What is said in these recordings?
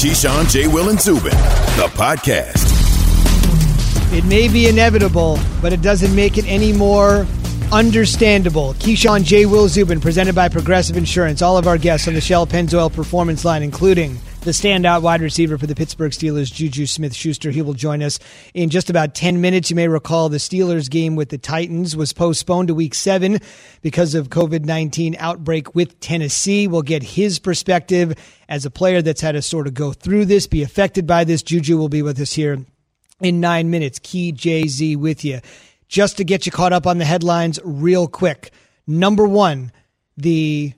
Keyshawn, J. Will, and Zubin, the podcast. It may be inevitable, but it doesn't make it any more understandable. Keyshawn J. Will Zubin, presented by Progressive Insurance. All of our guests on the Shell Pennzoil Performance Line, including the standout wide receiver for the Pittsburgh Steelers, Juju Smith Schuster. He will join us in just about 10 minutes. You may recall the Steelers game with the Titans was postponed to week seven because of COVID 19 outbreak with Tennessee. We'll get his perspective as a player that's had to sort of go through this, be affected by this. Juju will be with us here in nine minutes. Key Jay Z with you. Just to get you caught up on the headlines real quick. Number one, the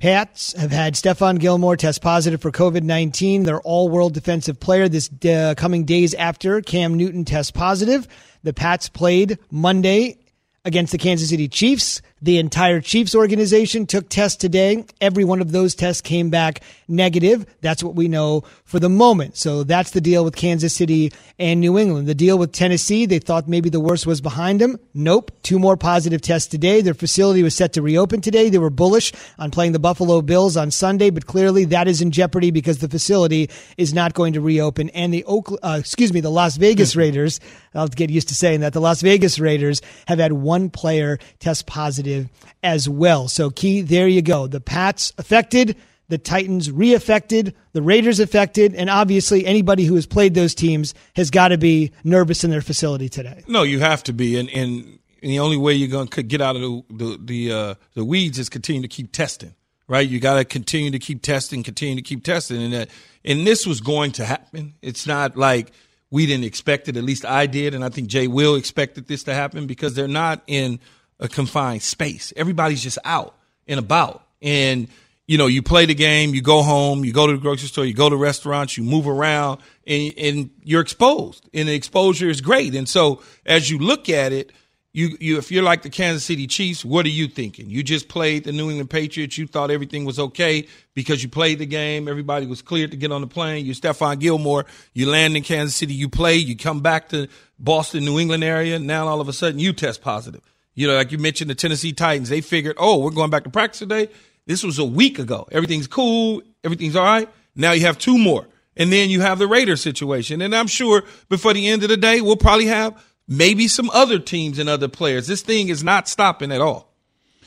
Pats have had Stephon Gilmore test positive for COVID 19. Their all world defensive player this uh, coming days after Cam Newton test positive. The Pats played Monday against the Kansas City Chiefs. The entire Chiefs organization took tests today. Every one of those tests came back negative. That's what we know for the moment. So that's the deal with Kansas City and New England. The deal with Tennessee, they thought maybe the worst was behind them. Nope. Two more positive tests today. Their facility was set to reopen today. They were bullish on playing the Buffalo Bills on Sunday, but clearly that is in jeopardy because the facility is not going to reopen. And the Oakland, uh, excuse me, the Las Vegas Raiders, I'll get used to saying that. The Las Vegas Raiders have had one player test positive as well. So, Key, there you go. The Pats affected, the Titans re-affected, the Raiders affected, and obviously anybody who has played those teams has got to be nervous in their facility today. No, you have to be, and and, and the only way you're going to get out of the the the, uh, the weeds is continue to keep testing. Right, you got to continue to keep testing, continue to keep testing, and that, and this was going to happen. It's not like we didn't expect it. At least I did, and I think Jay will expected this to happen because they're not in a confined space. Everybody's just out and about. And, you know, you play the game, you go home, you go to the grocery store, you go to restaurants, you move around, and, and you're exposed. And the exposure is great. And so as you look at it, you, you, if you're like the Kansas City Chiefs, what are you thinking? You just played the New England Patriots. You thought everything was okay because you played the game. Everybody was cleared to get on the plane. You're Stephon Gilmore. You land in Kansas City. You play. You come back to Boston, New England area. Now all of a sudden you test positive. You know, like you mentioned, the Tennessee Titans, they figured, oh, we're going back to practice today. This was a week ago. Everything's cool. Everything's all right. Now you have two more. And then you have the Raiders situation. And I'm sure before the end of the day, we'll probably have maybe some other teams and other players. This thing is not stopping at all.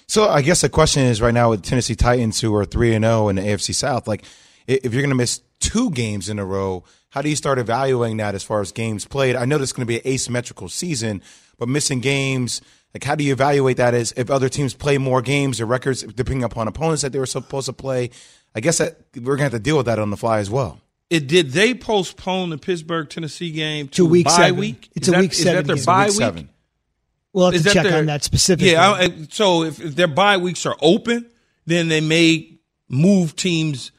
So I guess the question is right now with Tennessee Titans, who are 3 and 0 in the AFC South, like if you're going to miss two games in a row, how do you start evaluating that as far as games played? I know this is going to be an asymmetrical season, but missing games – like, how do you evaluate that as if other teams play more games or records depending upon opponents that they were supposed to play? I guess that we're going to have to deal with that on the fly as well. It did they postpone the Pittsburgh Tennessee game to, to week bye seven. week? It's is a that, week seven. Is that their bye week week? seven. We'll have Is to check their- on that specifically. Yeah. I, so if, if their bye weeks are open, then they may move teams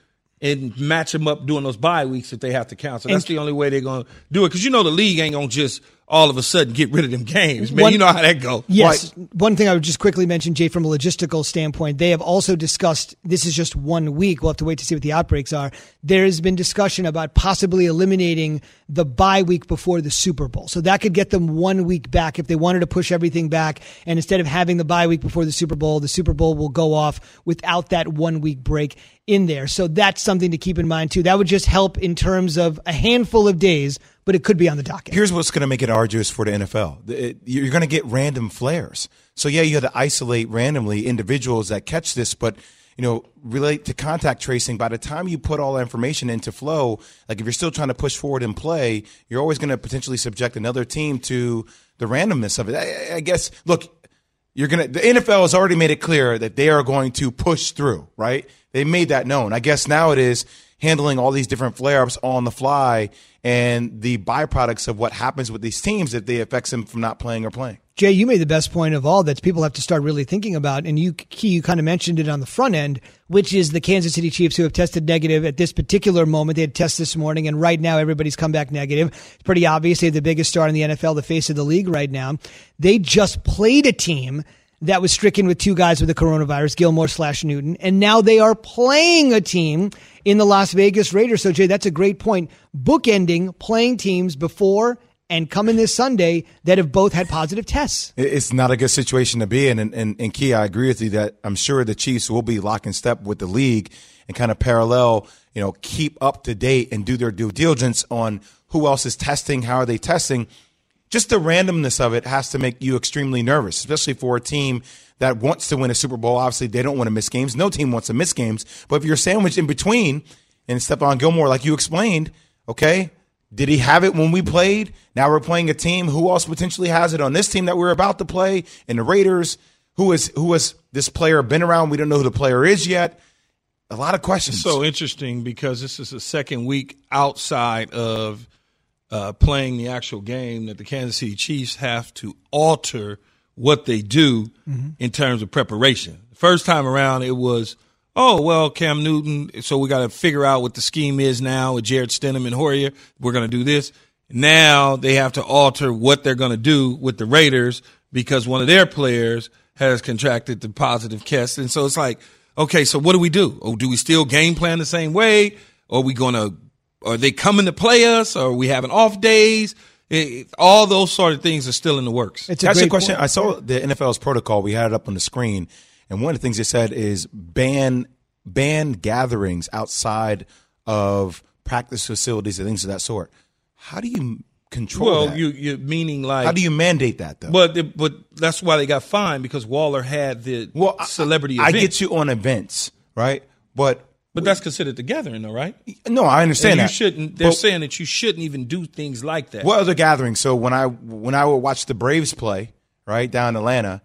and match them up during those bye weeks if they have to cancel. That's And- the only way they're going to do it because you know the league ain't going to just all of a sudden get rid of them games, man. One- you know how that go. Yes. One thing I would just quickly mention, Jay, from a logistical standpoint, they have also discussed this is just one week. We'll have to wait to see what the outbreaks are. There has been discussion about possibly eliminating the bye week before the Super Bowl. So that could get them one week back if they wanted to push everything back. And instead of having the bye week before the Super Bowl, the Super Bowl will go off without that one week break in there. So that's something to keep in mind, too. That would just help in terms of a handful of days, but it could be on the docket. Here's what's going to make it arduous for the NFL. It- You're going to get random flares. So yeah, you have to isolate randomly individuals that catch this, but you know, relate to contact tracing. By the time you put all that information into flow, like if you're still trying to push forward and play, you're always going to potentially subject another team to the randomness of it. I, I guess. Look, you're gonna. The NFL has already made it clear that they are going to push through. Right? They made that known. I guess now it is handling all these different flare ups on the fly and the byproducts of what happens with these teams if they affects them from not playing or playing. Jay, you made the best point of all that people have to start really thinking about. And you, Key, you kind of mentioned it on the front end, which is the Kansas City Chiefs who have tested negative at this particular moment. They had tests this morning, and right now everybody's come back negative. It's pretty obvious. They have the biggest star in the NFL, the face of the league right now. They just played a team that was stricken with two guys with the coronavirus, Gilmore slash Newton, and now they are playing a team in the Las Vegas Raiders. So, Jay, that's a great point. Bookending playing teams before and coming this Sunday that have both had positive tests. It's not a good situation to be in. And, and, and Key, I agree with you that I'm sure the Chiefs will be lock in step with the league and kind of parallel, you know, keep up to date and do their due diligence on who else is testing, how are they testing. Just the randomness of it has to make you extremely nervous, especially for a team that wants to win a Super Bowl. Obviously, they don't want to miss games. No team wants to miss games. But if you're sandwiched in between, and Stephon Gilmore, like you explained, okay, did he have it when we played? Now we're playing a team. Who else potentially has it on this team that we're about to play? And the Raiders, who is who has this player been around? We don't know who the player is yet. A lot of questions. So interesting because this is the second week outside of uh, playing the actual game that the Kansas City Chiefs have to alter what they do mm-hmm. in terms of preparation. The first time around, it was oh well, Cam Newton. So we got to figure out what the scheme is now with Jarrett Stidham and Hoyer. We're going to do this. Now they have to alter what they're going to do with the Raiders because one of their players has contracted the positive test, and so it's like, okay, so what do we do? Oh, do we still game plan the same way? Or are we going to? Are they coming to play us? Or are we having off days? It, all those sort of things are still in the works. It's a That's a question. Point. I saw the NFL's protocol. We had it up on the screen, and one of the things they said is ban ban gatherings outside of practice facilities and things of that sort. How do you control well, that? you you meaning like how do you mandate that though? But but that's why they got fined because Waller had the well, celebrity. I, I get you on events, right? But but that's considered the gathering, though, right? No, I understand and you that. Shouldn't they're but, saying that you shouldn't even do things like that? What other gatherings? So when I when I would watch the Braves play, right down in Atlanta,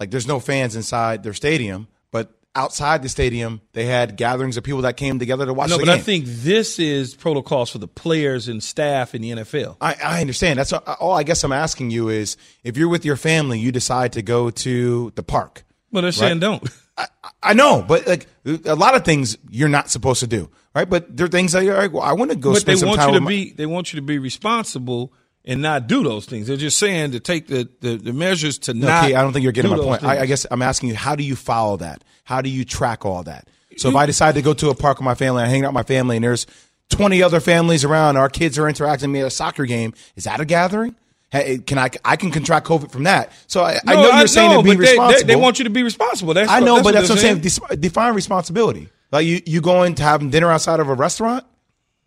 like there's no fans inside their stadium, but outside the stadium they had gatherings of people that came together to watch. No, but game. I think this is protocols for the players and staff in the NFL. I, I understand. That's uh, all. I guess I'm asking you is if you're with your family, you decide to go to the park. Well, they're saying don't. I, I know, but like a lot of things you're not supposed to do, right? But there are things that you're like, well, I want to go. But spend they want you to my- be. They want you to be responsible and not do those things. They're just saying to take the, the, the measures to not. Okay, I don't think you're getting my point. I, I, guess I'm asking you, how do you follow that? How do you track all that? So if I decide to go to a park with my family, I hang out with my family, and there's 20 other families around, our kids are interacting with me at a soccer game, is that a gathering? Hey, can I? I can contract COVID from that. So I, no, I know you're saying know, to be responsible. They, they, want you to be responsible. That's I know, that's but that's what I'm saying. Define responsibility. Like you, you going to have dinner outside of a restaurant?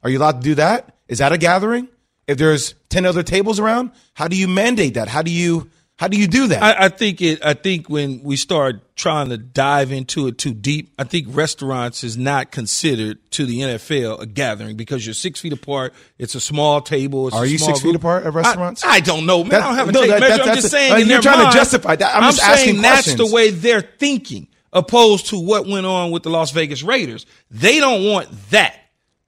Are you allowed to do that? Is that a gathering? If there's ten other tables around, how do you mandate that? How do you how do you do that? I, I, think it. I think when we start trying to dive into it too deep, I think restaurants is not considered to the NFL a gathering because you're six feet apart. It's a small table. Are you six group. feet apart at restaurants? I, I don't know, man. That, I don't have a no, tape that, measure. That, I'm just saying. You're trying mind, to justify that. I'm, I'm just asking saying questions. that's the way they're thinking, opposed to what went on with the Las Vegas Raiders. They don't want that.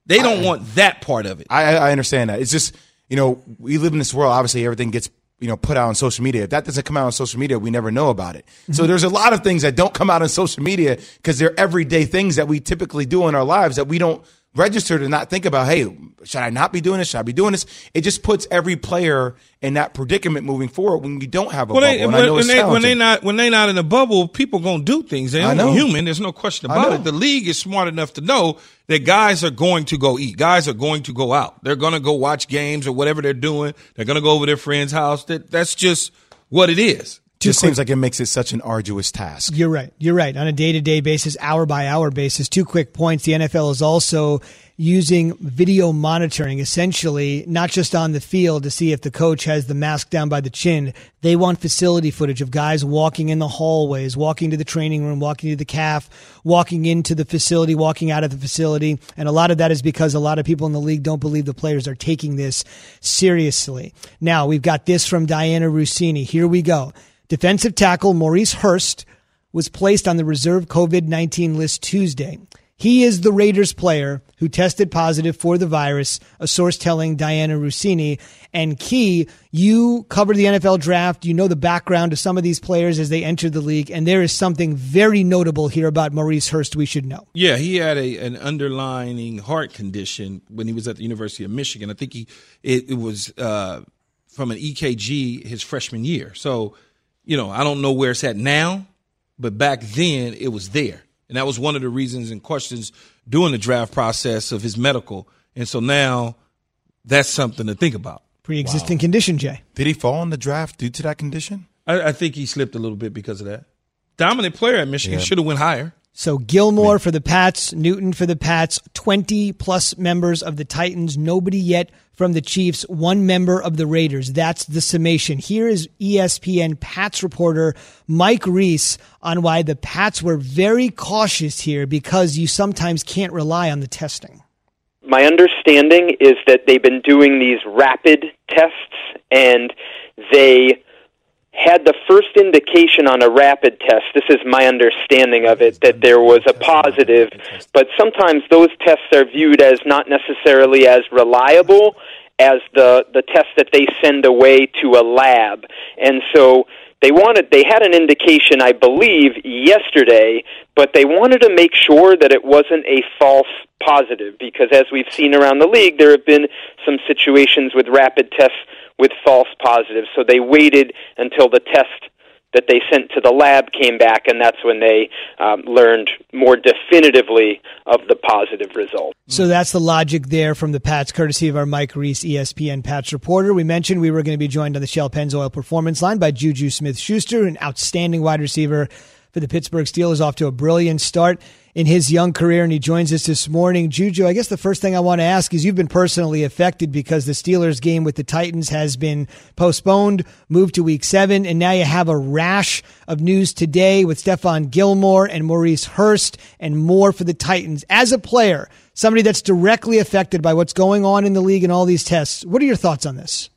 They don't want that part of it. I, I understand that. It's just you know we live in this world. Obviously, everything gets you know put out on social media. If that doesn't come out on social media, we never know about it. Mm-hmm. So there's a lot of things that don't come out on social media because they're everyday things that we typically do in our lives that we don't register to not think about, hey, should I not be doing this? Should I be doing this? It just puts every player in that predicament moving forward when you don't have a well, bubble. They, and when, I know when, they, when they not when they not in a bubble, people gonna do things. They're human. There's no question about it. The league is smart enough to know that guys are going to go eat. Guys are going to go out. They're gonna go watch games or whatever they're doing. They're gonna go over their friend's house. That that's just what it is just seems like it makes it such an arduous task. You're right. You're right. On a day to day basis, hour by hour basis. Two quick points. The NFL is also using video monitoring, essentially, not just on the field to see if the coach has the mask down by the chin. They want facility footage of guys walking in the hallways, walking to the training room, walking to the calf, walking into the facility, walking out of the facility. And a lot of that is because a lot of people in the league don't believe the players are taking this seriously. Now, we've got this from Dianna Russini. Here we go. Defensive tackle Maurice Hurst was placed on the reserve COVID 19 list Tuesday. He is the Raiders player who tested positive for the virus, a source telling Dianna Russini. And Key, you covered the NFL draft. You know the background of some of these players as they entered the league. And there is something very notable here about Maurice Hurst we should know. Yeah, he had a, an underlying heart condition when he was at the University of Michigan. I think he it, it was uh, from an EKG his freshman year. So, you know, I don't know where it's at now, but back then it was there. And that was one of the reasons and questions during the draft process of his medical. And so now that's something to think about. Pre existing wow. condition, Jay. Did he fall in the draft due to that condition? I, I, think he slipped a little bit because of that. Dominant player at Michigan yeah. should have went higher. So Gilmore for the Pats, Newton for the Pats, 20 plus members of the Titans, nobody yet from the Chiefs, one member of the Raiders. That's the summation. Here is ESPN Pats reporter Mike Reiss on why the Pats were very cautious here because you sometimes can't rely on the testing. My understanding is that they've been doing these rapid tests and they had the first indication on a rapid test, this is my understanding of it, that there was a positive, but sometimes those tests are viewed as not necessarily as reliable as the, the test that they send away to a lab. And so they wanted they had an indication I believe yesterday, but they wanted to make sure that it wasn't a false positive because as we've seen around the league there have been some situations with rapid tests with false positives. So they waited until the test that they sent to the lab came back, and that's when they um, learned more definitively of the positive result. So that's the logic there from the Pats, courtesy of our Mike Reiss, ESPN Pats reporter. We mentioned we were going to be joined on the Shell Pennzoil Performance Line by Juju Smith Schuster, an outstanding wide receiver for the Pittsburgh Steelers, off to a brilliant start in his young career, and he joins us this morning. Juju, I guess the first thing I want to ask is you've been personally affected because the Steelers game with the Titans has been postponed, moved to week seven, and now you have a rash of news today with Stephon Gilmore and Maurice Hurst and more for the Titans. As a player, somebody that's directly affected by what's going on in the league and all these tests, what are your thoughts on this?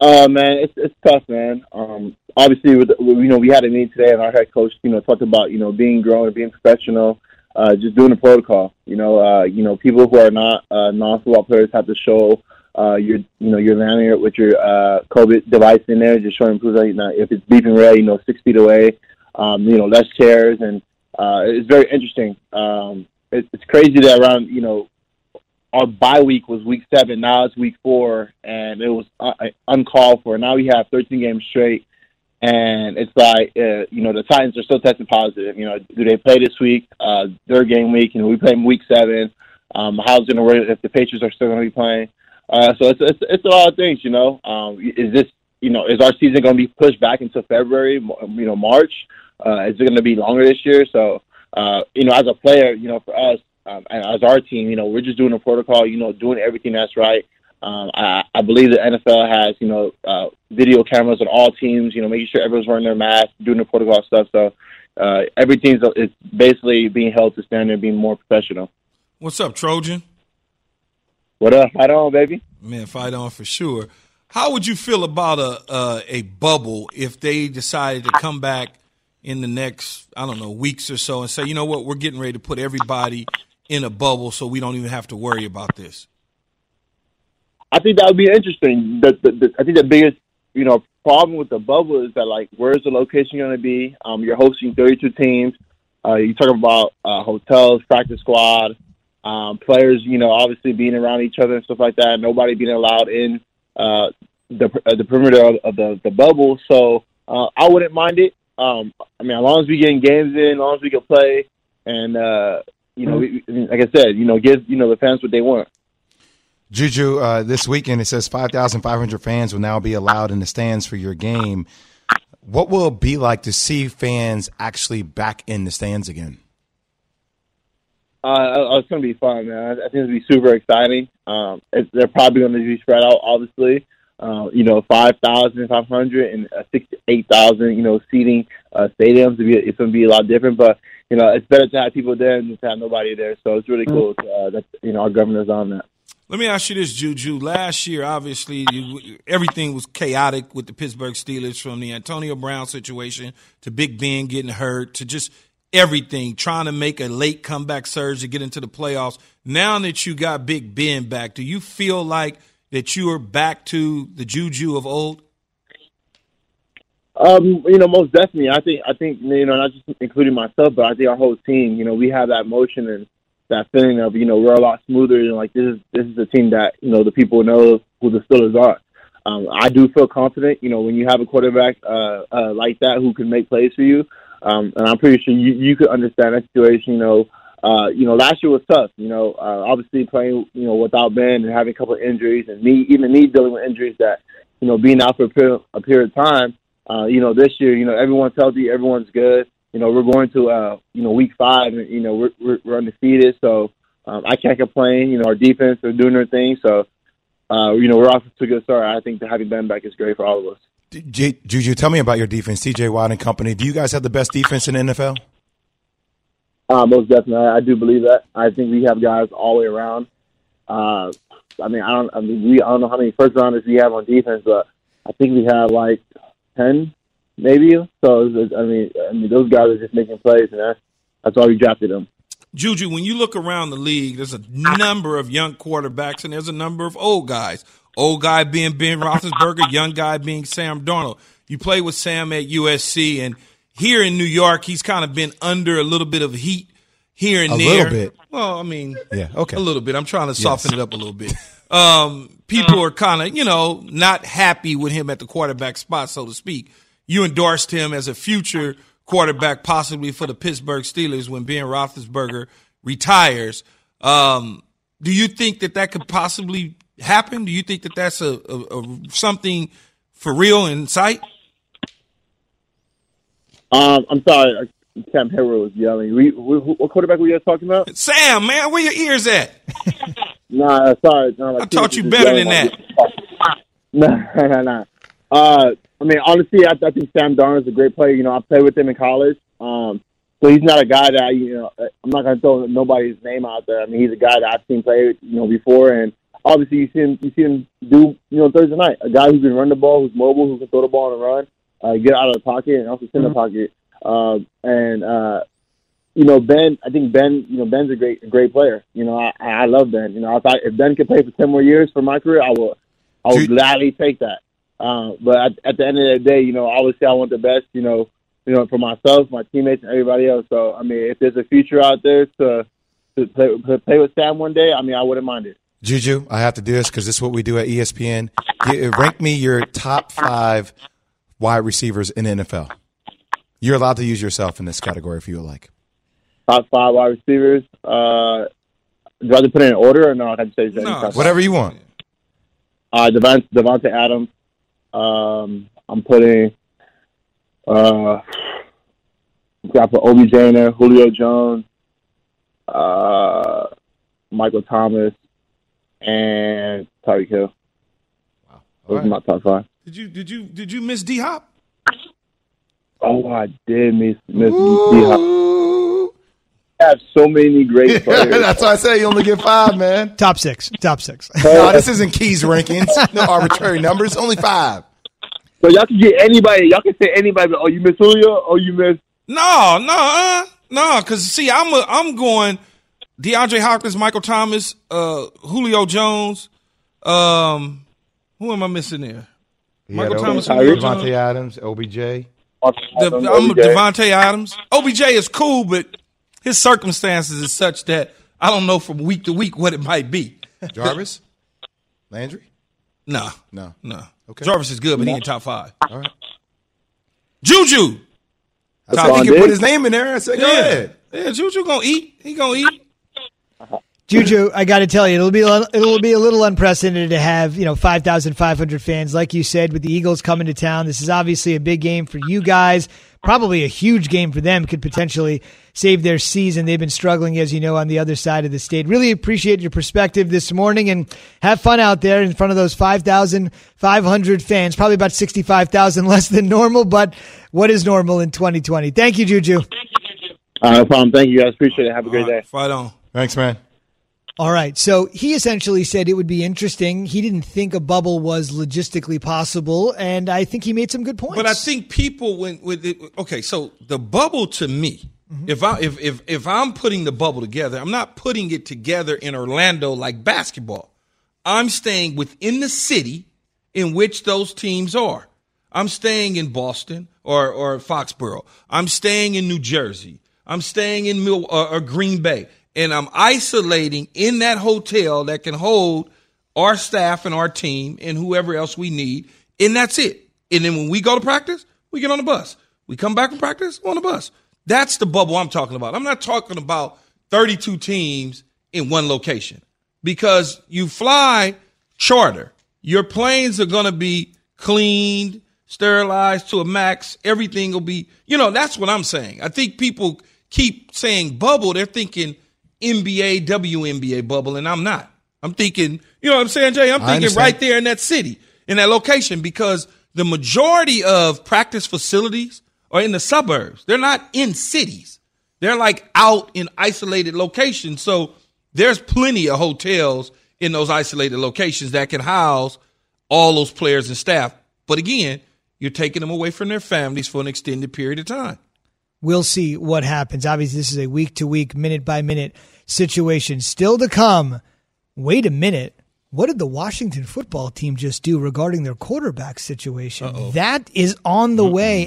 Uh, man, it's it's tough, man. Um, obviously, with, you know, we had a meeting today, and our head coach, you know, talked about you know being grown being professional, uh, just doing the protocol. You know, uh, you know, people who are not uh, non-football players have to show uh, your, you know, your lanyard with your uh, COVID device in there, just showing proof that you know, if it's beeping red, you know, six feet away. Um, you know, less chairs, and uh, it's very interesting. Um, it, it's crazy that around you know our bye week was week seven. Now it's week four, and it was uh, uncalled for. Now we have 13 games straight, and it's like uh, you know the Titans are still testing positive. You know, do they play this week? Uh, their game week, and we play them week seven. Um, how's it going to work if the Patriots are still going to be playing? Uh, so it's, it's it's a lot of things. You know, um, is this you know is our season going to be pushed back into February? You know, March? Uh, is it going to be longer this year? So uh, you know, as a player, you know, for us, um, as our team, you know, we're just doing a protocol, you know, doing everything that's right. Um, I, I believe the NFL has, you know, uh, video cameras on all teams, you know, making sure everyone's wearing their mask, doing the protocol stuff. So uh, every team's is basically being held to standard, being more professional. What's up, Trojan? What up? Fight on, baby. Man, fight on for sure. How would you feel about a uh, a bubble if they decided to come back in the next I don't know weeks or so and say, you know what, we're getting ready to put everybody in a bubble so we don't even have to worry about this? I think that would be interesting. The, the, the, I think the biggest, you know, problem with the bubble is that like, where's the location going to be? Um, you're hosting 32 teams. Uh, you talk about uh, hotels, practice squad, um, players, you know, obviously being around each other and stuff like that. Nobody being allowed in uh, the uh, the perimeter of, of the the bubble. So uh, I wouldn't mind it. Um, I mean, as long as we getting games in, as long as we can play, and uh, you know, we, like I said, you know, give you know the fans what they want. Juju, uh, this weekend it says 5,500 fans will now be allowed in the stands for your game. What will it be like to see fans actually back in the stands again? Uh, it's going to be fun, man. I think it'll be super exciting. Um, they're probably going to be spread out, obviously. Uh, you know, 5,500 and uh, 68,000, you know, seating uh, stadiums. It's going to be a lot different, but, you know, it's better to have people there than to have nobody there. So it's really cool uh, that, you know, our governor's on that. Let me ask you this, Juju. Last year, obviously, you, everything was chaotic with the Pittsburgh Steelers from the Antonio Brown situation to Big Ben getting hurt to just everything, trying to make a late comeback surge to get into the playoffs. Now that you got Big Ben back, do you feel like that you are back to the Juju of old? Um, you know, most definitely. I think I think you know, not just including myself, but I think our whole team. You know, we have that motion and that feeling of you know we're a lot smoother and like this is this is a team that you know the people know who the Steelers are. Um, I do feel confident, you know, when you have a quarterback uh, uh, like that who can make plays for you, um, and I'm pretty sure you you could understand that situation. You know, uh, you know, last year was tough. You know, uh, obviously playing you know without Ben and having a couple of injuries, and me even me dealing with injuries that you know being out for a period, a period of time. Uh, you know, this year, you know, everyone's healthy, everyone's good you know, we're going to uh, you know week five, and you know we're we're, we're undefeated, so um, I can't complain. You know, our defense are doing their thing, so uh, you know we're off to a good start. I think having Ben back is great for all of us. Juju, tell me about your defense, TJ Watt and company. Do you guys have the best defense in the NFL? Uh, most definitely, I, do believe that. I think we have guys all the way around. Uh, I mean, I don't. I mean, we I don't know how many first rounders we have on defense, but I think we have like ten, maybe. So I mean, I mean, those guys are just making plays, and that's that's why we drafted them. Juju, when you look around the league, there's a number of young quarterbacks and there's a number of old guys. Old guy being Ben Roethlisberger, young guy being Sam Darnold. You play with Sam at USC, and here in New York, he's kind of been under a little bit of heat here and A there. A little bit. Well, I mean, Yeah, okay. a little bit. I'm trying to soften it up a little bit. Um, people are kind of, you know, not happy with him at the quarterback spot, so to speak. You endorsed him as a future quarterback, possibly for the Pittsburgh Steelers when Ben Roethlisberger retires. Um, do you think that that could possibly happen? Do you think that that's a, a, a something for real in sight? Um, I'm sorry, uh, Sam Harrow was yelling. We, we, what quarterback were you guys talking about? Sam, man, where your ears at? Nah, uh, sorry. No, I taught you better than that. Nah, nah, nah. Uh, I mean, honestly, I, I think Sam Darnold's a great player. You know, I played with him in college. Um, so he's not a guy that you know. I'm not going to throw nobody's name out there. I mean, he's a guy that I've seen play, you know, before, and obviously you see him. You see him do, you know, Thursday night. A guy who can run the ball, who's mobile, who can throw the ball on the run, uh, get out of the pocket, and also sit in the pocket. Um, and uh, you know, Ben. I think Ben. You know, Ben's a great, a great player. You know, I, I love Ben. You know, if I, if Ben could play for ten more years for my career, I will. I would Dude. gladly take that. Uh, but at, at the end of the day, you know, obviously I want the best. You know, you know, for myself, my teammates, and everybody else. So, I mean, if there's a future out there to to play, to play with Sam one day, I mean, I wouldn't mind it. Juju, I have to do this because this is what we do at ESPN. Rank me your top five wide receivers in the NFL. You're allowed to use yourself in this category if you would like. Top five wide receivers. Uh, do I have to put it in order or no? I can say No. Whatever you want. Uh, Devon, Davante Adams. Um, I'm putting. Uh, got for OBJ in there, Julio Jones, uh, Michael Thomas, and Tyreek Hill. Wow. Those are my top five. Did you did you did you miss D Hop? Oh, I did miss miss D-Hop. I have so many great players. That's why I say you only get five, man. Top six. Top six. No, this isn't Keys rankings. No arbitrary numbers. Only five. so y'all can get anybody. Y'all can say anybody. But, oh, you miss Julio? Oh, you miss No, no, uh, no. Because see, I'm a, I'm going DeAndre Hopkins, Michael Thomas, uh, Julio Jones. Um, who am I missing there? Michael Thomas, Tyreek. Julio Davante Adams, OBJ. The, I'm OBJ. Davante Adams. OBJ is cool, but his circumstances is such that I don't know from week to week what it might be. Jarvis? Landry? No, No. no. Okay. Jarvis is good, but he ain't top five. All right. Juju. I Stephon think you put his name in there. I said, go Yeah, ahead. yeah. Juju gonna eat. He gonna eat. Juju, I got to tell you, it'll be it'll be a little unprecedented to have you know five thousand five hundred fans, like you said, with the Eagles coming to town. This is obviously a big game for you guys, probably a huge game for them. Could potentially save their season. They've been struggling, as you know, on the other side of the state. Really appreciate your perspective this morning, and have fun out there in front of those five thousand five hundred fans. Probably about sixty five thousand less than normal, but what is normal in twenty twenty? Thank you, Juju. Uh, no problem. Thank you guys. Appreciate it. Have a great day. Fight on. Thanks, man. All right. So he essentially said it would be interesting. He didn't think a bubble was logistically possible, and I think he made some good points. But I think people when with it, okay, so the bubble to me, mm-hmm. if I if if if I'm putting the bubble together, I'm not putting it together in Orlando like basketball. I'm staying within the city in which those teams are. I'm staying in Boston or or Foxborough. I'm staying in New Jersey. I'm staying in Mil- or, or Green Bay, and I'm isolating in that hotel that can hold our staff and our team and whoever else we need, and that's it. And then when we go to practice, we get on the bus. We come back from practice on the bus. That's the bubble I'm talking about. I'm not talking about 32 teams in one location because you fly charter. Your planes are going to be cleaned. sterilized to a max. Everything will be, you know, that's what I'm saying. I think people keep saying bubble. They're thinking NBA, WNBA bubble, and I'm not. I'm thinking, you know what I'm saying, Jay? I'm thinking right there in that city, in that location, because the majority of practice facilities are in the suburbs. They're not in cities. They're like out in isolated locations. So there's plenty of hotels in those isolated locations that can house all those players and staff. But again, you're taking them away from their families for an extended period of time. We'll see what happens. Obviously, this is a week to week, minute by minute situation. Still to come. Wait a minute. What did the Washington football team just do regarding their quarterback situation? Uh-oh. That is on the way.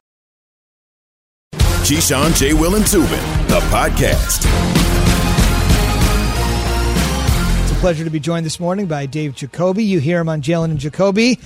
Keyshawn, J. Will, and Zubin, the podcast. It's a pleasure to be joined this morning by Dave Jacoby. You hear him on Jalen and Jacoby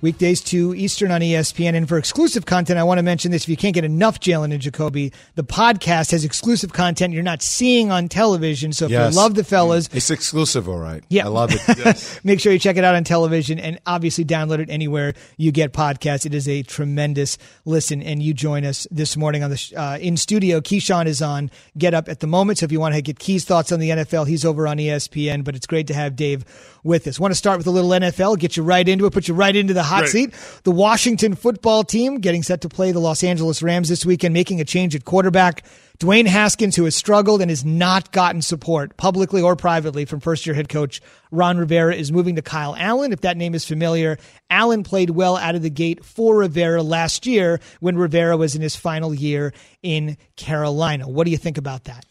weekdays 2 Eastern on ESPN. And for exclusive content, I want to mention this. If you can't get enough Jalen and Jacoby, the podcast has exclusive content you're not seeing on television. So if yes. you love the fellas, it's exclusive, all right. Yeah. I love it. Yes. Make sure you check it out on television and obviously download it anywhere you get podcasts. It is a tremendous listen. And you join us this morning on the uh, in studio. Keyshawn is on Get Up at the moment. So if you want to get Key's thoughts on the NFL, he's over on ESPN. But it's great to have Dave with us. Want to start with a little NFL, get you right into it, put you right into the hot seat. The Washington football team getting set to play the Los Angeles Rams this weekend, making a change at quarterback. Dwayne Haskins, who has struggled and has not gotten support publicly or privately from first year head coach Ron Rivera, is moving to Kyle Allen. If that name is familiar, Allen played well out of the gate for Rivera last year when Rivera was in his final year in Carolina. What do you think about that?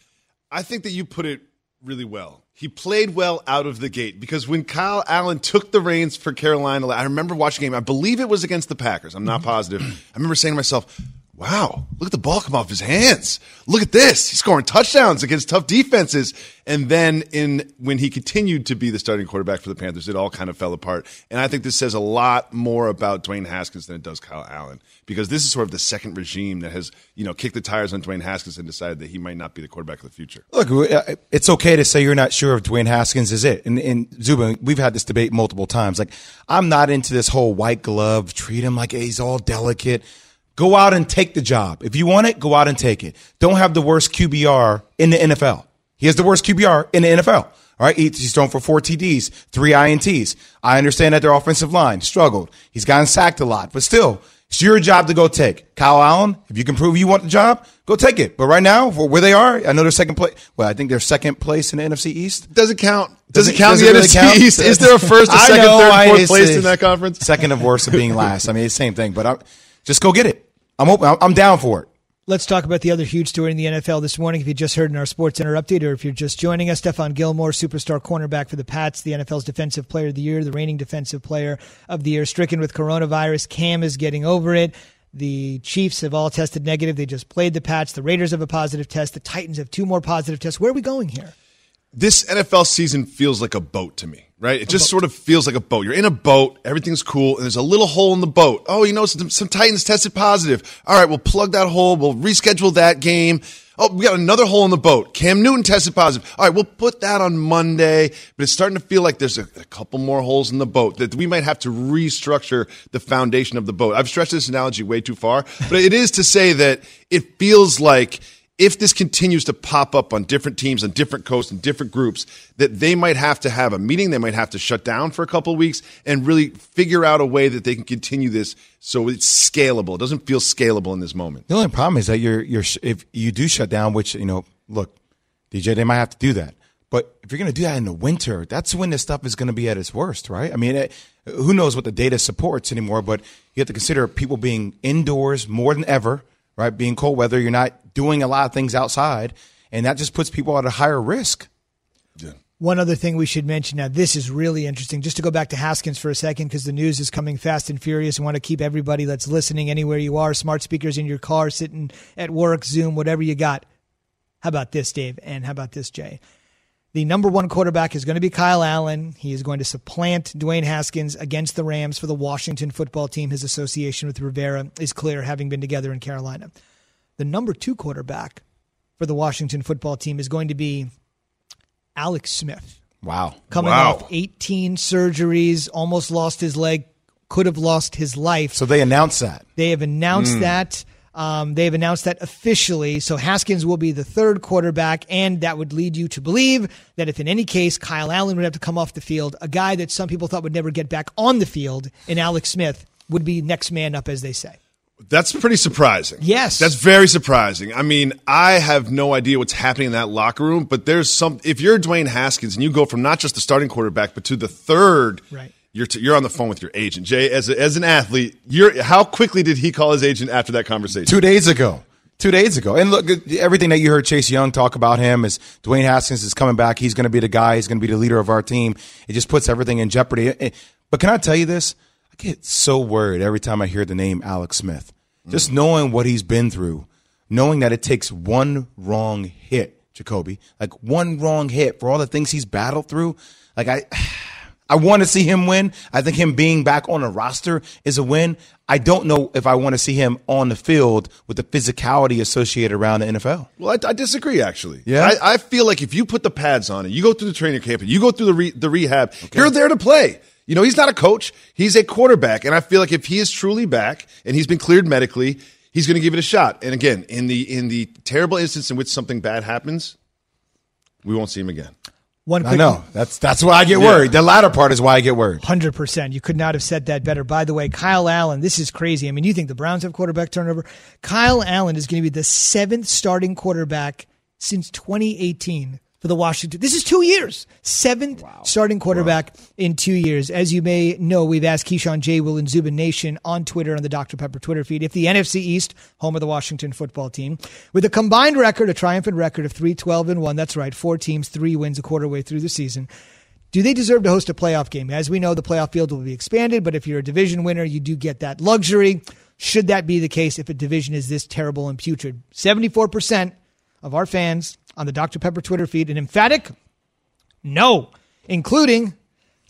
I think that you put it really well. He played well out of the gate because when Kyle Allen took the reins for Carolina, I remember watching a game. I believe it was against the Packers. I'm not mm-hmm. positive. I remember saying to myself, wow, look at the ball come off his hands. Look at this. He's scoring touchdowns against tough defenses. And then in when he continued to be the starting quarterback for the Panthers, it all kind of fell apart. And I think this says a lot more about Dwayne Haskins than it does Kyle Allen because this is sort of the second regime that has, you know, kicked the tires on Dwayne Haskins and decided that he might not be the quarterback of the future. Look, uh, it's okay to say you're not sure if Dwayne Haskins is it. And, and Zubin, we've had this debate multiple times. Like, I'm not into this whole white glove, treat him like he's all delicate. Go out and take the job. If you want it, go out and take it. Don't have the worst QBR in the NFL. He has the worst QBR in the NFL. All right. He's thrown for four TDs, three INTs. I understand that their offensive line struggled. He's gotten sacked a lot, but still, it's your job to go take. Kyle Allen, if you can prove you want the job, go take it. But right now, for where they are, I know they're second place. Well, I think they're second place in the NFC East. Doesn't count. Doesn't, count in the NFC count? East. Is there a first, a second, know, third, fourth place in that conference? Second of worst of being last. I mean, it's the same thing, but I'm, just go get it. I'm open. I'm down for it. Let's talk about the other huge story in the NFL this morning. If you just heard in our Sports Center update, or if you're just joining us, Stephon Gilmore, superstar cornerback for the Pats, the NFL's Defensive Player of the Year, the reigning Defensive Player of the Year, stricken with coronavirus. Cam is getting over it. The Chiefs have all tested negative. They just played the Pats. The Raiders have a positive test. The Titans have two more positive tests. Where are we going here? This NFL season feels like a boat to me right? It just sort of feels like a boat. You're in a boat, everything's cool, and there's a little hole in the boat. Oh, you know, some, some Titans tested positive. All right, we'll plug that hole. We'll reschedule that game. Oh, we got another hole in the boat. Cam Newton tested positive. All right, we'll put that on Monday. But it's starting to feel like there's a, a couple more holes in the boat that we might have to restructure the foundation of the boat. I've stretched this analogy way too far, but it is to say that it feels like – if this continues to pop up on different teams on different coasts and different groups, that they might have to have a meeting, they might have to shut down for a couple of weeks and really figure out a way that they can continue this so it's scalable. It doesn't feel scalable in this moment. The only problem is that you're you're if you do shut down, which you know, look, DJ, they might have to do that. But if you're going to do that in the winter, that's when this stuff is going to be at its worst, right? I mean, it, who knows what the data supports anymore, but you have to consider people being indoors more than ever, right? Being cold weather, you're not doing a lot of things outside, and that just puts people at a higher risk. Yeah. One other thing we should mention now, this is really interesting. Just to go back to Haskins for a second, because the news is coming fast and furious. I want to keep everybody that's listening anywhere you are, smart speakers in your car, sitting at work, Zoom, whatever you got. How about this, Dave? And how about this, Jay? The number one quarterback is going to be Kyle Allen. He is going to supplant Dwayne Haskins against the Rams for the Washington football team. His association with Rivera is clear, having been together in Carolina. The number two quarterback for the Washington football team is going to be Alex Smith. Wow. Coming wow. off 18 surgeries, almost lost his leg, could have lost his life. So they announced that. They have announced Mm. that. Um, they have announced that officially. So Haskins will be the third quarterback, and that would lead you to believe that if in any case Kyle Allen would have to come off the field, a guy that some people thought would never get back on the field in Alex Smith would be next man up, as they say. That's pretty surprising. Yes. That's very surprising. I mean, I have no idea what's happening in that locker room, but there's some if you're Dwayne Haskins and you go from not just the starting quarterback but to the third Right. You're, t- you're on the phone with your agent, Jay. As, a, as an athlete, you're how quickly did he call his agent after that conversation? Two days ago. Two days ago. And look, everything that you heard Chase Young talk about him is Dwayne Haskins is coming back. He's going to be the guy. He's going to be the leader of our team. It just puts everything in jeopardy. Eh, But can I tell you this? I get so worried every time I hear the name Alex Smith. Just knowing what he's been through, knowing that it takes one wrong hit, Jacoby, like one wrong hit for all the things he's battled through. Like I, I want to see him win. I think him being back on a roster is a win. I don't know if I want to see him on the field with the physicality associated around the NFL. Well, I, I disagree. Actually, Yeah? I, I feel like if you put the pads on and you go through the training camp and you go through the re, the rehab, you're there to play. You know, he's not a coach; he's a quarterback, and I feel like if he is truly back and he's been cleared medically, he's going to give it a shot. And again, in the in the terrible instance in which something bad happens, we won't see him again. One I quick know that's that's why I get Yeah. worried. The latter part is why I get worried. Hundred percent. You could not have said that better. By the way, Kyle Allen. This is crazy. I mean, you think the Browns have quarterback turnover? Kyle Allen is going to be the seventh starting quarterback since 2018 for the Washington. This is two years. Seventh starting quarterback in two years. As you may know, we've asked Keyshawn J. Will and Zubin Nation on Twitter on the Dr. Pepper Twitter feed if the NFC East, home of the Washington football team, with a combined record, a triumphant record of 3 12 and 1, that's right, four teams, three wins a quarter way through the season. Do they deserve to host a playoff game? As we know, the playoff field will be expanded, but if you're a division winner, you do get that luxury. Should that be the case if a division is this terrible and putrid? 74% of our fans on the Dr. Pepper Twitter feed, an emphatic no, including.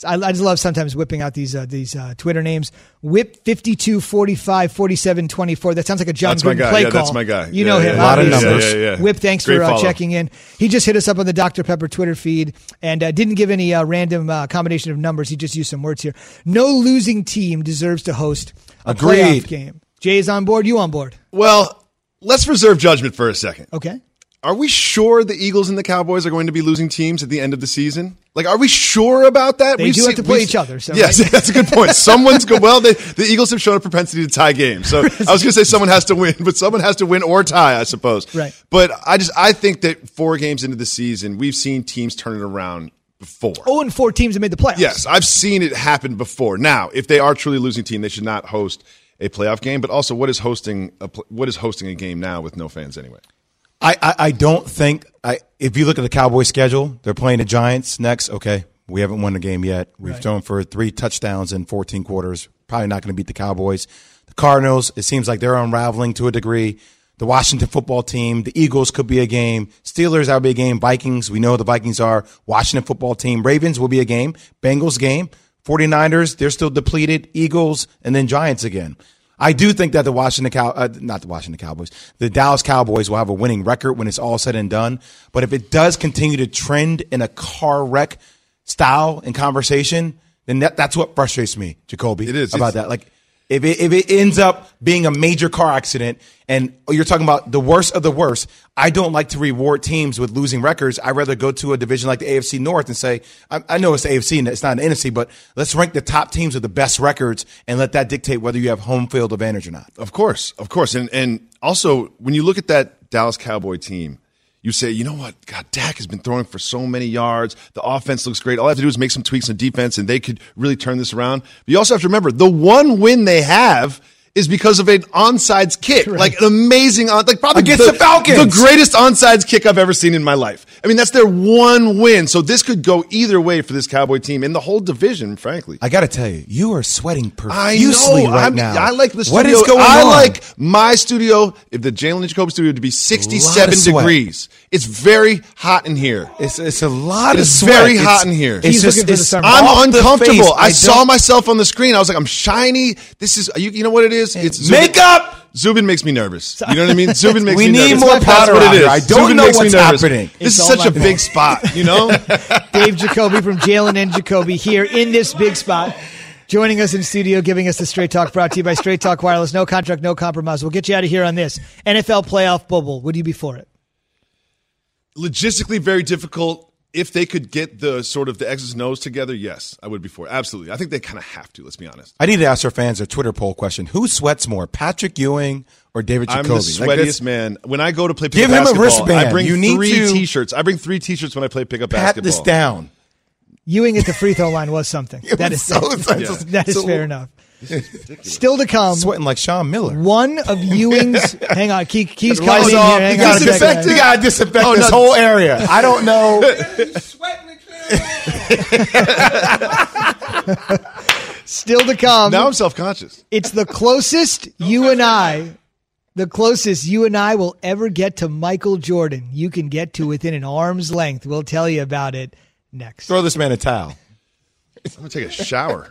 I, I just love sometimes whipping out these uh, these uh, Twitter names. Whip 52, 45, 47, 24. That sounds like a John That's my guy. play Yeah, call. that's my guy. You Yeah, know yeah, him. yeah. A lot of numbers. Yeah, yeah, yeah. Whip, thanks Great for uh, checking in. He just hit us up on the Dr. Pepper Twitter feed and uh, didn't give any uh, random uh, combination of numbers. He just used some words here. No losing team deserves to host a Agreed. playoff game. Jay's on board. You on board? Well, let's reserve judgment for a second. Okay. Are we sure the Eagles and the Cowboys are going to be losing teams at the end of the season? Like, are we sure about that? They do have to play each other, so- yes, that's a good point. Someone's go. Well, they, the Eagles have shown a propensity to tie games. So I was going to say someone has to win, but someone has to win or tie, I suppose. Right. But I just I think that four games into the season, we've seen teams turn it around before. Oh, and four teams have made the playoffs. Yes, I've seen it happen before. Now, if they are truly losing team, they should not host a playoff game. But also, what is hosting a what is hosting a game now with no fans anyway? I, I, I don't think I if you look at the Cowboys schedule, they're playing the Giants next. Okay, we haven't won the game yet. We've Right. thrown for three touchdowns in 14 quarters. Probably not going to beat the Cowboys. The Cardinals, it seems like they're unraveling to a degree. The Washington football team, the Eagles could be a game. Steelers, that would be a game. Vikings, we know the Vikings are. Washington football team. Ravens will be a game. Bengals game. 49ers, they're still depleted. Eagles, and then Giants again. I do think that the Washington Cow, uh, not the Washington Cowboys, the Dallas Cowboys will have a winning record when it's all said and done. But if it does continue to trend in a car wreck style and conversation, then that, that's what frustrates me, Jacoby. It is. about It's- that. Like if it, if it ends up being a major car accident and you're talking about the worst of the worst, I don't like to reward teams with losing records. I'd rather go to a division like the AFC North and say, I, I know it's the AFC and it's not an NFC, but let's rank the top teams with the best records and let that dictate whether you have home field advantage or not. Of course, of course, and and also when you look at that Dallas Cowboy team, you say, you know what? God, Dak has been throwing for so many yards. The offense looks great. All I have to do is make some tweaks on defense, and they could really turn this around. But you also have to remember the one win they have is because of an onside kick, like an amazing on, like probably Against the Falcons. the greatest onside kick I've ever seen in my life. I mean, that's their one win. So this could go either way for this Cowboy team in the whole division. Frankly, I got to tell you, you are sweating I profusely know. right I'm- now. I like the studio. What is going I on? I like my studio, if the Jalen and Jacoby studio, to be 67 degrees. It's very hot in here. It's, it's a lot It of is sweat. very It's- hot in here. It's He's just, looking for the summer. I'm off the uncomfortable. face. I, saw don't- myself on the screen. I was like, I'm shiny. This is, you, you know what it is? It's Zubin. Makeup! Zubin makes me nervous. You know what I mean? Zubin makes We me need nervous. more That's powder what out it is. I don't Zubin know makes what's nervous. happening. This It's is such a my big spot, you know? Dave Jacoby from Jalen and Jacoby here in this big spot. Joining us in studio, giving us the Straight Talk brought to you by Straight Talk Wireless. No contract, no compromise. We'll get you out of here on this. NFL playoff bubble. Would you be for it? logistically very difficult. If they could get the sort of the X's and O's together, yes, I would be for it. Absolutely. I think they kind of have to, let's be honest. I need to ask our fans a Twitter poll question: Who sweats more, Patrick Ewing or David I'm Jacoby? the Like, sweatiest this- man. When I go to play Give pickup him a wristband. I bring You need three to- t-shirts. I bring three t-shirts when I play pickup Pat basketball. this down. Ewing at the free throw line was something. It That was is so- that, that is so- fair enough. Still to come. Sweating like Sean Miller. One of Ewing's. hang on, Key, Key's coming in off. here. Hang You on a gotta disinfect. You gotta disinfect Oh, this no. whole area. I don't know. Still to come. Now I'm self-conscious. It's the closest you and I, the closest you and I will ever get to Michael Jordan. You can get to within an arm's length. We'll tell you about it next. Throw this man a towel. I'm going to take a shower.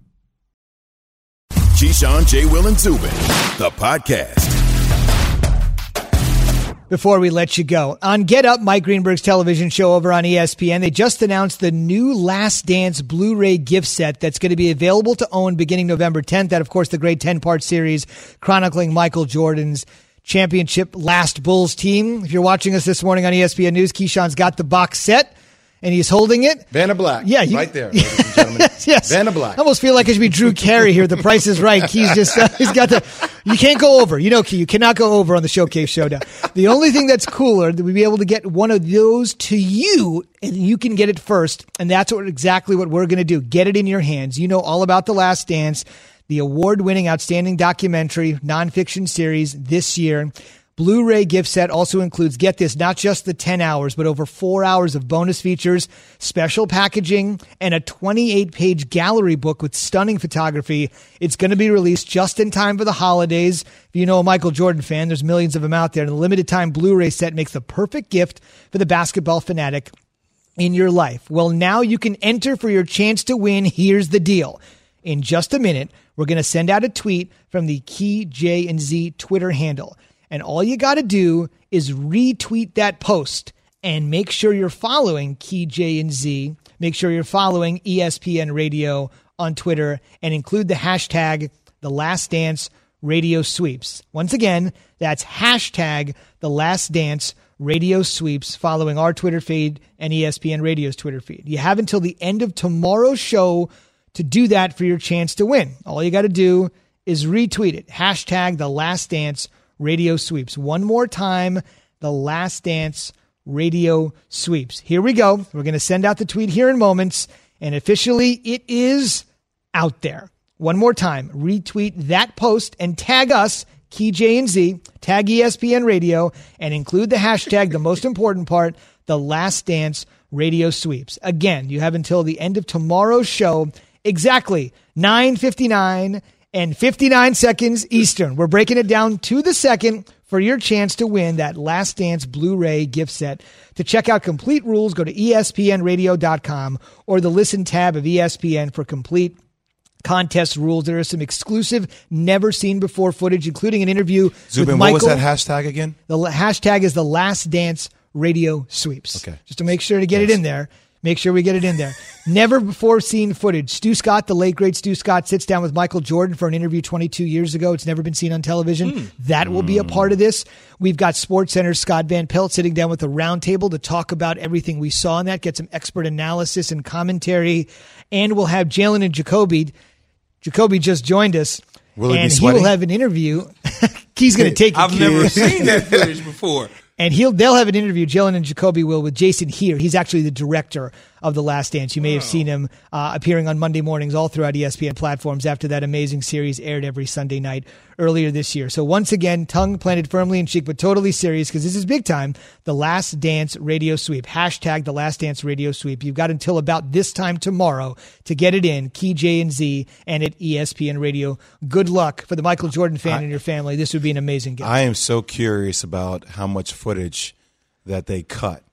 Keyshawn, J. Will, and Zubin, the podcast. Before we let you go, on Get Up, Mike Greenberg's television show over on ESPN, they just announced the new Last Dance Blu ray gift set that's going to be available to own beginning November 10th. That, of course, the great 10 part series chronicling Michael Jordan's championship last Bulls team. If you're watching us this morning on ESPN News, Keyshawn's got the box set and he's holding it. Vanna Black. Yeah, you- right there, ladies and gentlemen. yes. Vanna Black. I almost feel like it should be Drew Carey here. The price is right. Key's just, uh, he's got the, you can't go over. You know, Key, you cannot go over on the Showcase Showdown. The only thing that's cooler that we'd be able to get one of those to you and you can get it first. And that's what exactly what we're going to do. Get it in your hands. You know all about The Last Dance, the award winning outstanding documentary nonfiction series this year. Blu-ray gift set also includes, get this, not just the 10 hours, but over four hours of bonus features, special packaging, and a 28 page gallery book with stunning photography. It's going to be released just in time for the holidays. If you know a Michael Jordan fan, there's millions of them out there. And the limited time Blu-ray set makes the perfect gift for the basketball fanatic in your life. Well, now you can enter for your chance to win. Here's the deal. In just a minute, we're going to send out a tweet from the Key J and Z Twitter handle. And all you got to do is retweet that post and make sure you're following Key J and Z. Make sure you're following ESPN Radio on Twitter and include the hashtag The Last Dance Radio Sweeps. Once again, that's hashtag The Last Dance Radio Sweeps following our Twitter feed and ESPN Radio's Twitter feed. You have until the end of tomorrow's show to do that for your chance to win. All you got to do is retweet it. Hashtag the last dance radio sweeps. One more time, the last dance radio sweeps. Here we go. We're going to send out the tweet here in moments, and officially it is out there. One more time, retweet that post and tag us, Key J and Z, tag ESPN Radio, and include the hashtag, the most important part, the last dance radio sweeps. Again, you have until the end of tomorrow's show, exactly 959 and 59 seconds Eastern. We're breaking it down to the second for your chance to win that Last Dance Blu-ray gift set. To check out complete rules, go to espnradio.com or the listen tab of ESPN for complete contest rules. There is some exclusive, never seen before footage, including an interview Zubin, with what Michael. was that hashtag again? The hashtag is the Last Dance Radio Sweeps. Okay. Just to make sure to get it in there. Make sure we get it in there. Never before seen footage. Stu Scott, the late great Stu Scott, sits down with Michael Jordan for an interview 22 years ago. It's never been seen on television. Hmm. That will be a part of this. We've got Sports Center Scott Van Pelt sitting down with a roundtable to talk about everything we saw in that, get some expert analysis and commentary, and we'll have Jalen and Jacoby. Jacoby just joined us. Will he be and he will have an interview. He's going to take it. I've never seen that footage before. And he'll they'll have an interview. Jalen and Jacoby will with Jason Hehir. He's actually the director of The Last Dance. You may have seen him uh, appearing on Monday mornings all throughout ESPN platforms after that amazing series aired every Sunday night earlier this year. So once again, tongue planted firmly in cheek, but totally serious because this is big time. The Last Dance Radio Sweep. Hashtag The Last Dance Radio Sweep. You've got until about this time tomorrow to get it in. Key J and Z and at ESPN Radio. Good luck for the Michael Jordan fan and your family. This would be an amazing gift. I am so curious about how much footage that they cut.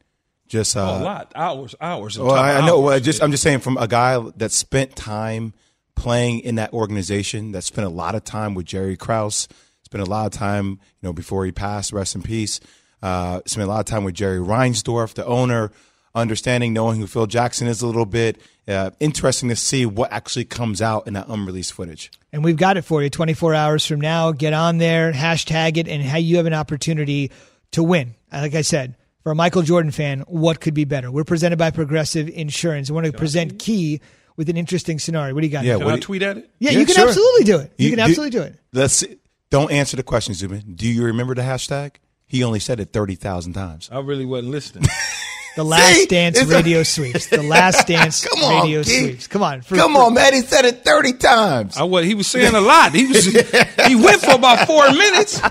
Just uh, a lot, hours, hours. and Well, top I, I know. hours. Well, just I'm just saying from a guy that spent time playing in that organization, that spent a lot of time with Jerry Krause, spent a lot of time, you know, before he passed, rest in peace. Uh, spent a lot of time with Jerry Reinsdorf, the owner, understanding, knowing who Phil Jackson is a little bit. Uh, interesting to see what actually comes out in that unreleased footage. And we've got it for you 24 hours from now. Get on there, hashtag it, and how you have an opportunity to win. Uh, Like I said, for a Michael Jordan fan, what could be better? We're presented by Progressive Insurance. I want to present Key with an interesting scenario. What do you got? Yeah, Can what I do you- tweet at it? yeah, Yeah, you can sure. absolutely do it. You, You- can do- absolutely do it. Let's see. don't answer the question, Zubin. Do you remember the hashtag? He only said it thirty thousand times. I really wasn't listening. The Last See? Dance It's a- Radio Sweeps. The Last Dance Come on, Radio Keith. Sweeps. Come on. For- Come for- on, man. He said it thirty times. I was. He was saying a lot. He was. he went for about four minutes.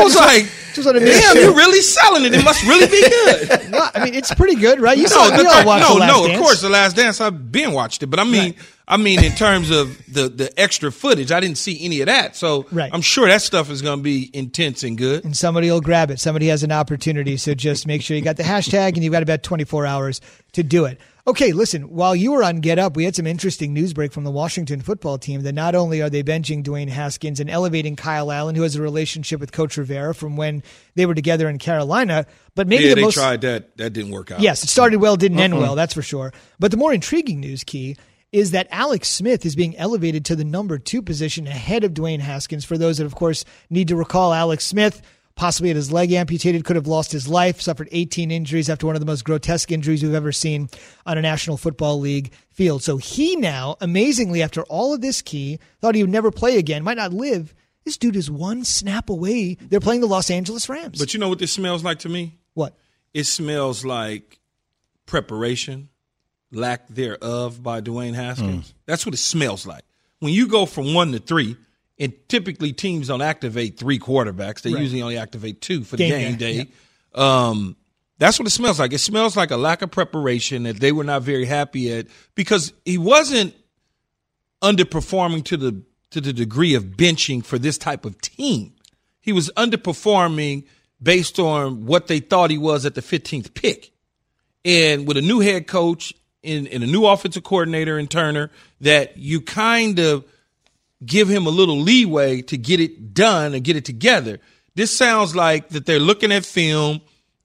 I was like, Just wanna make "Damn, you're really selling it. It must really be good." Well, I mean, it's pretty good, right? You saw no, we the all watched no, The Last no. Dance. Of course, the Last Dance. I've been watched it, but I mean, Right. I mean, in terms of the the extra footage, I didn't see any of that. So Right. I'm sure that stuff is going to be intense and good. and somebody will grab it. Somebody has an opportunity. So just make sure you got the hashtag and you've got about 24 hours to do it. Okay, listen, while you were on Get Up, we had some interesting news break from the Washington football team that not only are they benching Dwayne Haskins and elevating Kyle Allen, who has a relationship with Coach Rivera from when they were together in Carolina, but maybe yeah, the they most tried that. That didn't work out. Yes, it started well, didn't end uh-huh. well, that's for sure. But the more intriguing news, Key, is that Alex Smith is being elevated to the number two position ahead of Dwayne Haskins. For those that, of course, need to recall Alex Smith, possibly had his leg amputated, could have lost his life, suffered 18 injuries after one of the most grotesque injuries we've ever seen on a National Football League field. So he now, amazingly, after all of this, Key, thought he would never play again, might not live. This dude is one snap away. They're playing the Los Angeles Rams. But you know what this smells like to me? what? It smells like preparation, lack thereof by Dwayne Haskins. Hmm. That's what it smells like. When you go from one to three, and typically teams don't activate three quarterbacks, they Right. usually only activate two for the Game game, day, day. Um, that's what it smells like. It smells like a lack of preparation that they were not very happy at because he wasn't underperforming to the to the degree of benching for this type of team. He was underperforming based on what they thought he was at the 15th pick. And with a new head coach and, and a new offensive coordinator in Turner, that you kind of give him a little leeway to get it done and get it together. This sounds like that they're looking at film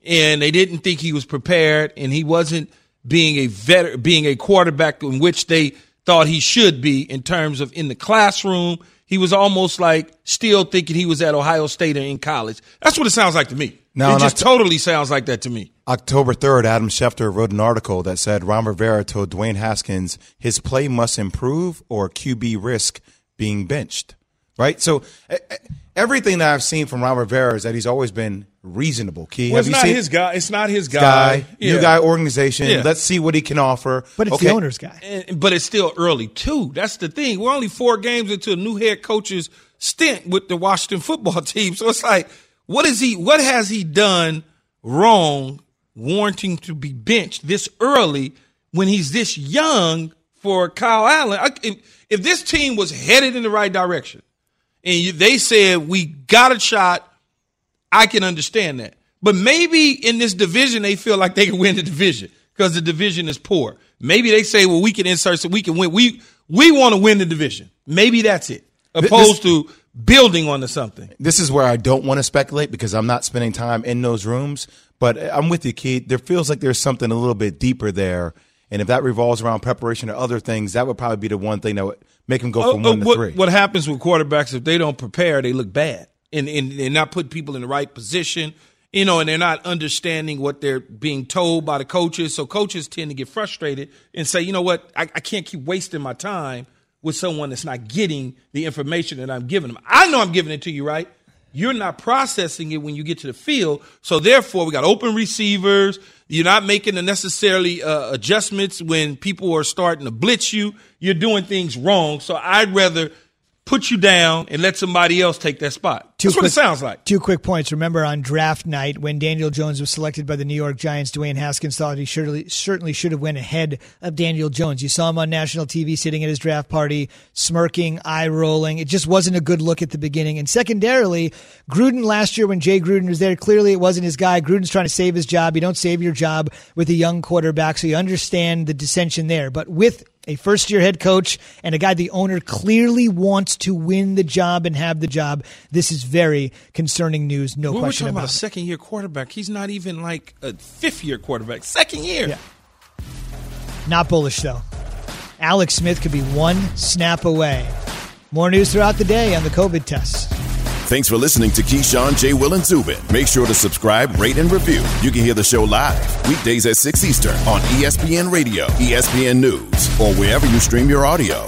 and they didn't think he was prepared and he wasn't being a vet, being a quarterback in which they thought he should be in terms of in the classroom. He was almost like still thinking he was at Ohio State or in college. That's what it sounds like to me. No, it just to- totally sounds like that to me. October 3rd, Adam Schefter wrote an article that said Ron Rivera told Dwayne Haskins his play must improve or QB risk being benched. right? So everything that I've seen from Ron Rivera is that he's always been reasonable. Key, Well, have it's you not seen his guy. It's not his guy. guy, Yeah. new guy organization? Yeah. Let's see what he can offer. But it's Okay. the owner's guy. And- but it's still early too. That's the thing. We're only four games into a new head coach's stint with the Washington football team. So it's like, what is he? What has he done wrong, warranting to be benched this early when he's this young for Kyle Allen? I- If, this team was headed in the right direction, and you, they said we got a shot, I can understand that. But maybe in this division, they feel like they can win the division because the division is poor. Maybe they say, well, we can insert so we can win. We we want to win the division. Maybe that's it, opposed to building onto something. This is where I don't want to speculate because I'm not spending time in those rooms. But I'm with you, Keith. There feels like there's something a little bit deeper there. And if that revolves around preparation or other things, that would probably be the one thing that would make him go Oh, from oh, one to what, three. what happens with quarterbacks if they don't prepare, they look bad and, and and not putting people in the right position. You know, and they're not understanding what they're being told by the coaches. So coaches tend to get frustrated and say, you know what, I, I can't keep wasting my time with someone that's not getting the information that I'm giving them. I know I'm giving it to you, right? You're not processing it when you get to the field. So therefore, we got open receivers. You're not making the necessarily uh, adjustments when people are starting to blitz you. You're doing things wrong. So I'd rather put you down and let somebody else take that spot. That's what it sounds like. Two quick points. Remember on draft night when Daniel Jones was selected by the New York Giants, Dwayne Haskins thought he surely, certainly should have went ahead of Daniel Jones. You saw him on national TV sitting at his draft party, smirking, eye rolling. It just wasn't a good look at the beginning. And secondarily, Gruden last year when Jay Gruden was there, clearly it wasn't his guy. Gruden's trying to save his job. You don't save your job with a young quarterback, so you understand the dissension there. But with a first year head coach and a guy the owner clearly wants to win the job and have the job. This is very concerning news, no question talking about about a second year quarterback. He's not even like a fifth year quarterback. Second year. Yeah. Not bullish though. Alex Smith could be one snap away. More news throughout the day on the COVID tests. Thanks for listening to Keyshawn, J. Will, and Zubin. Make sure to subscribe, rate, and review. You can hear the show live weekdays at 6 Eastern on ESPN Radio, ESPN News, or wherever you stream your audio.